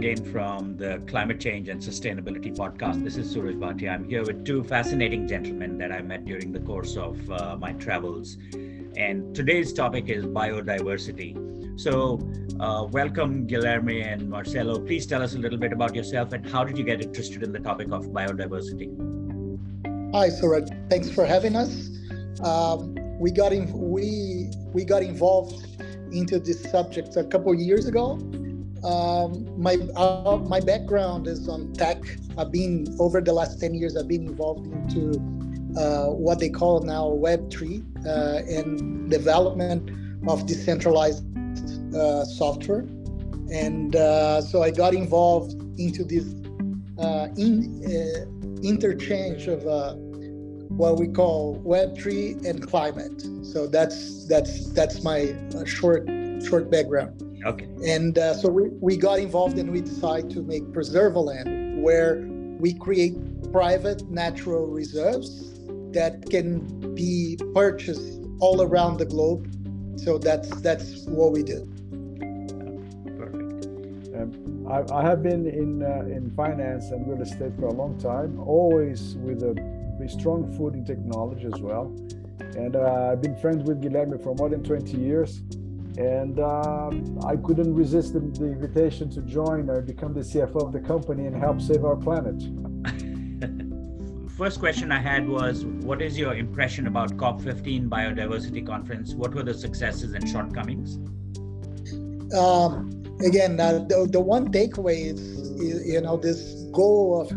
again from the Climate Change and Sustainability podcast. This is Suraj Bhatia. I'm here with two fascinating gentlemen that I met during the course of uh, my travels. And today's topic is biodiversity. So, uh, welcome, Guilherme and Marcelo. Please tell us a little bit about yourself and how did you get interested in the topic of biodiversity? Hi, Suraj. Thanks for having us. Um, we got in, we we got involved into this subject a couple years ago um, my uh, my background is on tech. I've been over the last ten years. I've been involved into uh, what they call now Web three uh, and development of decentralized uh, software, and uh, so I got involved into this uh, in, interchange of what we call Web three and climate. So that's that's that's my short short background. Okay. And uh, so we, we got involved and we decided to make Preservaland, where we create private natural reserves that can be purchased all around the globe. So that's that's what we do. Perfect. Um, I, I, have been in uh, in finance and real estate for a long time, always with a, a strong foot in technology as well. And uh, I've been friends with Guilherme for more than 20 years and uh, I couldn't resist the, the, invitation to join or become the CFO of the company and help save our planet. First question I had was What is your impression about COP15 Biodiversity Conference? What were the successes and shortcomings? Um, again, uh, the, the one takeaway is, is, you know, this goal of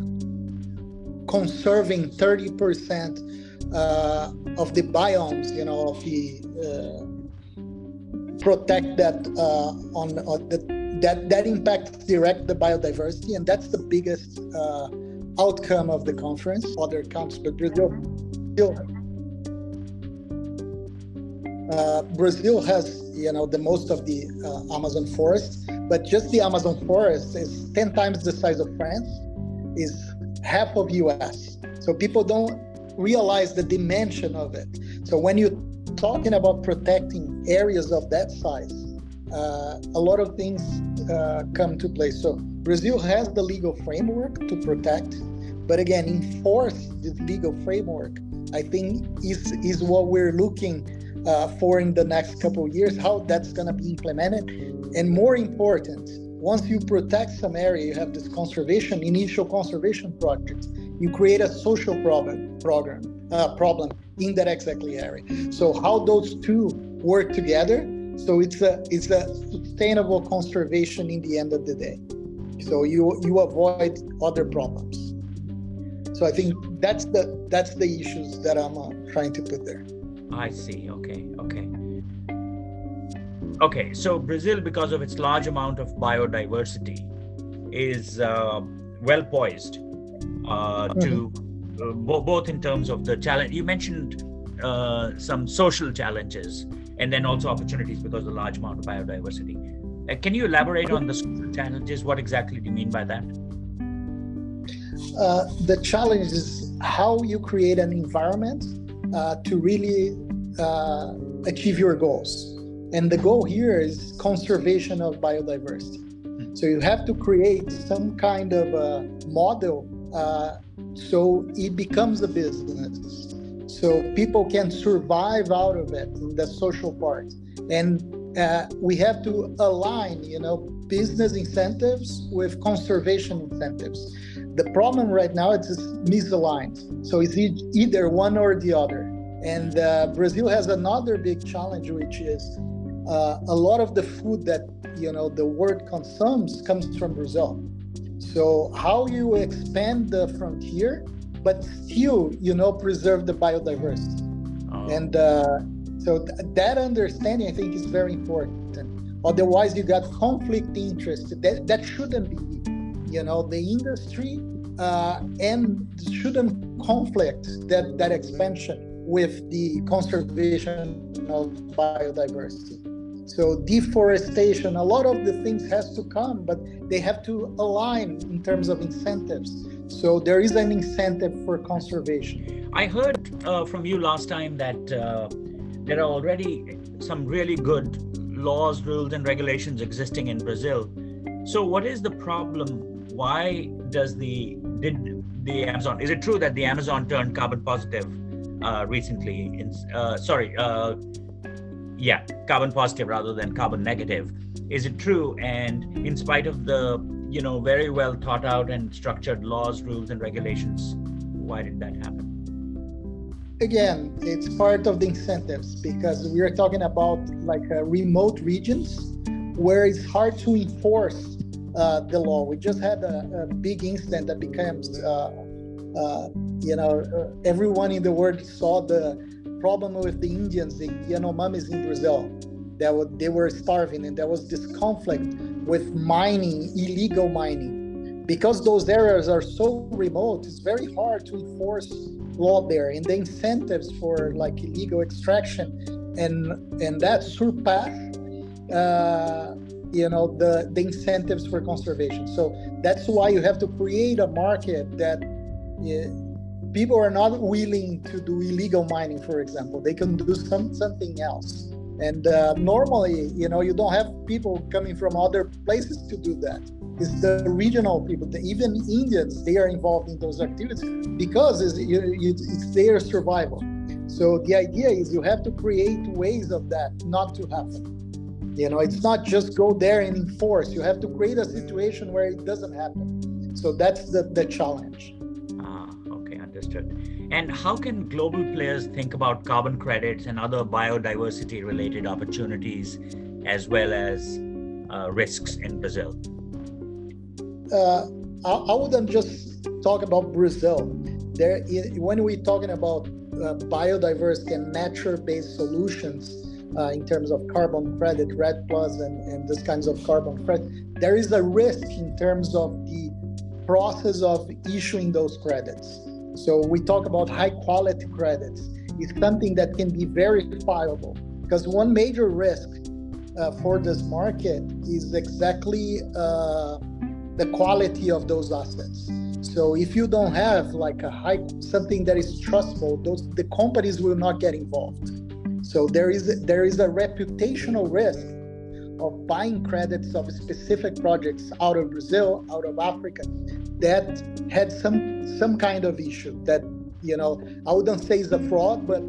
conserving 30% uh, of the biomes, you know, of the uh, protect that uh, on uh, the, that that impacts direct the biodiversity, and that's the biggest uh, outcome of the conference. Other countries, but Brazil, Brazil, uh, Brazil has you know the most of the uh, Amazon forest, but just the Amazon forest is ten times the size of France, is half of U.S. So people don't realize the dimension of it. So when you talking about protecting areas of that size, uh, a lot of things uh, come to play. So Brazil has the legal framework to protect, but again, enforce this legal framework. I think is is what we're looking uh, for in the next couple of years. How that's going to be implemented, and more important, once you protect some area, you have this conservation initial conservation project. You create a social problem program uh, problem in that exactly area. So how those two work together. So it's a it's a sustainable conservation in the end of the day. So you you avoid other problems. So I think that's the that's the issues that I'm uh, trying to put there. I see. Okay. Okay. Okay. So Brazil, because of its large amount of biodiversity, is uh, well poised uh, mm-hmm. to uh, both in terms of the challenge. You mentioned uh, some social challenges and then also opportunities because of the large amount of biodiversity. Uh, can you elaborate on the social challenges? What exactly do you mean by that? Uh, the challenge is how you create an environment uh, to really uh, achieve your goals. And the goal here is conservation of biodiversity. Hmm. so you have to create some kind of a model uh, so it becomes a business. So people can survive out of it in the social part. And uh, we have to align, you know, business incentives with conservation incentives. The problem right now is misaligned. So it's either one or the other. And uh, Brazil has another big challenge, which is uh, a lot of the food that you know the world consumes comes from Brazil. So how you expand the frontier, but still, you know, preserve the biodiversity. Oh. And uh, so th- that understanding, I think, is very important. Otherwise, you got conflict interest. That that shouldn't be. You know, the industry uh, and shouldn't conflict that that expansion with the conservation of biodiversity. So deforestation, a lot of the things has to come, but they have to align in terms of incentives. So there is an incentive for conservation. I heard uh, from you last time that uh, there are already some really good laws, rules, and regulations existing in Brazil So, what is the problem? Why does the did the Amazon? Is it true that the Amazon turned carbon positive uh, recently? In, uh, sorry, uh, yeah, carbon positive rather than carbon negative. Is it true? And in spite of the you know very well thought out and structured laws, rules, and regulations, why did that happen? Again, it's part of the incentives because we are talking about like uh, remote regions where it's hard to enforce uh, the law. We just had a, a big incident that becomes, uh, uh, you know, uh, everyone in the world saw the problem with the Indians, the Yanomamis in Brazil, that they were starving, and there was this conflict with mining, illegal mining. Because those areas are so remote, it's very hard to enforce law there, and the incentives for like illegal extraction and and that surpass uh, you know the the incentives for conservation so that's why you have to create a market that people are not willing to do illegal mining for example they can do some something else and uh, normally you know you don't have people coming from other places to do that it's the regional people the, even indians they are involved in those activities because it's, it's their survival so the idea is you have to create ways of that not to happen you know, it's not just go there and enforce. You have to create a situation where it doesn't happen. So that's the, the challenge. Ah, understood. And how can global players think about carbon credits and other biodiversity related opportunities as well as uh, risks in Brazil? Uh, I, I, wouldn't just talk about Brazil. There, when we're talking about uh, biodiversity and nature-based solutions, uh, in terms of carbon credit, REDD Plus, and, and this kinds of carbon credit, there is a risk in terms of the process of issuing those credits. So we talk about high quality credits. It's something that can be verifiable because one major risk uh, for this market is exactly uh, the quality of those assets. So if you don't have like a high something that is trustable, those the companies will not get involved. So there is there is a reputational risk of buying credits of specific projects out of Brazil, out of Africa, that had some some kind of issue that you know I wouldn't say is a fraud, but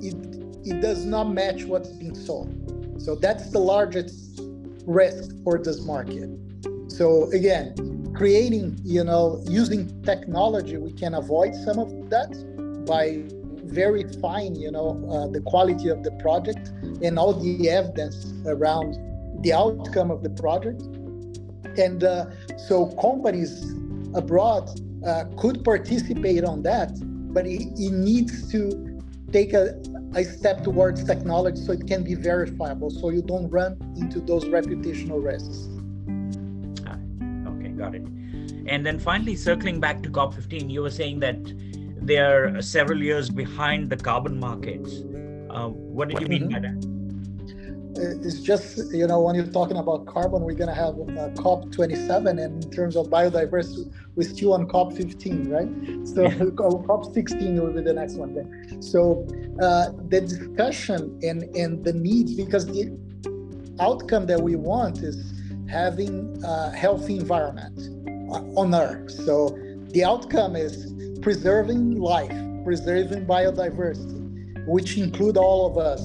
it it does not match what's being sold. So that's the largest risk for this market. So again, creating you know using technology, we can avoid some of that by verifying, you know, uh, the quality of the project and all the evidence around the outcome of the project. And uh, so companies abroad uh, could participate on that, but it, it needs to take a, a step towards technology so it can be verifiable, so you don't run into those reputational risks. okay, got it. And then finally, circling back to COP15, you were saying that they are several years behind the carbon markets. Uh, what did you mean by that? It's just, you know, when you're talking about carbon, we're going to have uh, COP27, and in terms of biodiversity, we're still on COP15, right? So COP16 will be the next one. Then. So uh, the discussion and, and the needs, because the outcome that we want is having a healthy environment on Earth. So the outcome is preserving life, preserving biodiversity, which include all of us,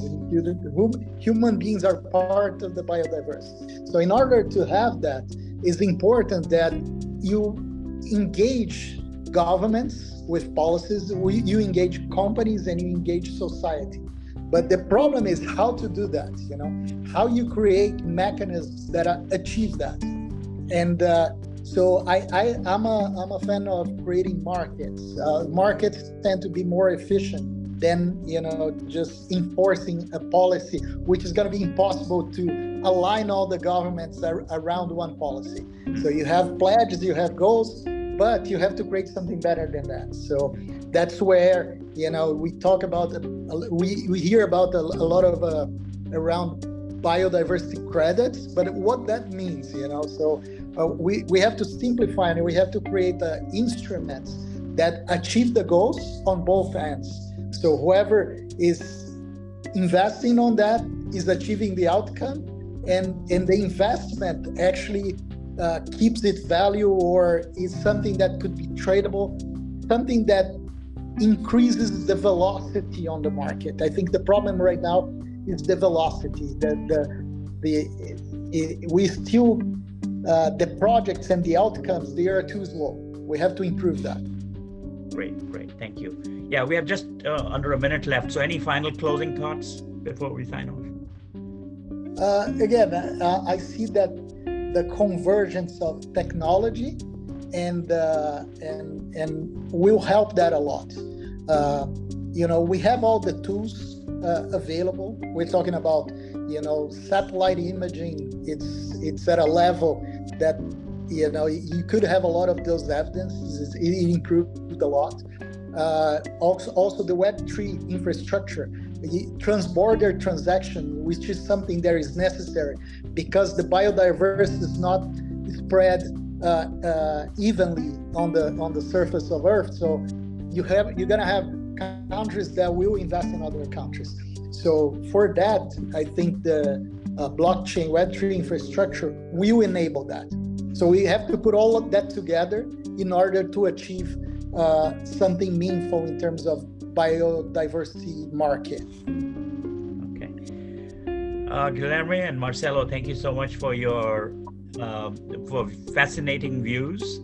human beings are part of the biodiversity. So in order to have that, it's important that you engage governments with policies, you engage companies and you engage society. But the problem is how to do that, you know, how you create mechanisms that achieve that. And uh, so I, I am a I'm a fan of creating markets. Uh, markets tend to be more efficient than you know just enforcing a policy, which is going to be impossible to align all the governments ar- around one policy. So you have pledges, you have goals, but you have to create something better than that. So that's where you know we talk about we we hear about a, a lot of uh, around biodiversity credits, but what that means, you know, so uh, we, we have to simplify and we have to create uh, instruments that achieve the goals on both ends. So whoever is investing on that is achieving the outcome and, and the investment actually uh, keeps its value or is something that could be tradable, something that increases the velocity on the market. I think the problem right now is the velocity. The the the it, we still uh, the projects and the outcomes they are too slow. We have to improve that. Great, great, thank you. Yeah, we have just uh, under a minute left. So, any final closing thoughts before we sign off? Uh, again, uh, I see that the convergence of technology and uh, and and will help that a lot. Uh, you know, we have all the tools uh, available. We're talking about you know satellite imaging. It's it's at a level that you know you could have a lot of those evidences. It improved a lot. Uh, also, also the Web3 infrastructure, transborder transaction, which is something that is necessary because the biodiversity is not spread uh, uh, evenly on the on the surface of Earth. So you have you're gonna have countries that will invest in other countries. So for that, I think the uh, blockchain Web3 infrastructure will enable that. So we have to put all of that together in order to achieve uh, something meaningful in terms of biodiversity market. Okay. Uh, Guilherme and Marcelo, thank you so much for your uh, for fascinating views.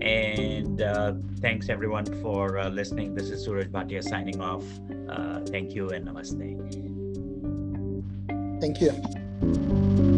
And uh, thanks everyone for uh, listening. This is Suraj Bhatia signing off. Uh, thank you and namaste. Thank you.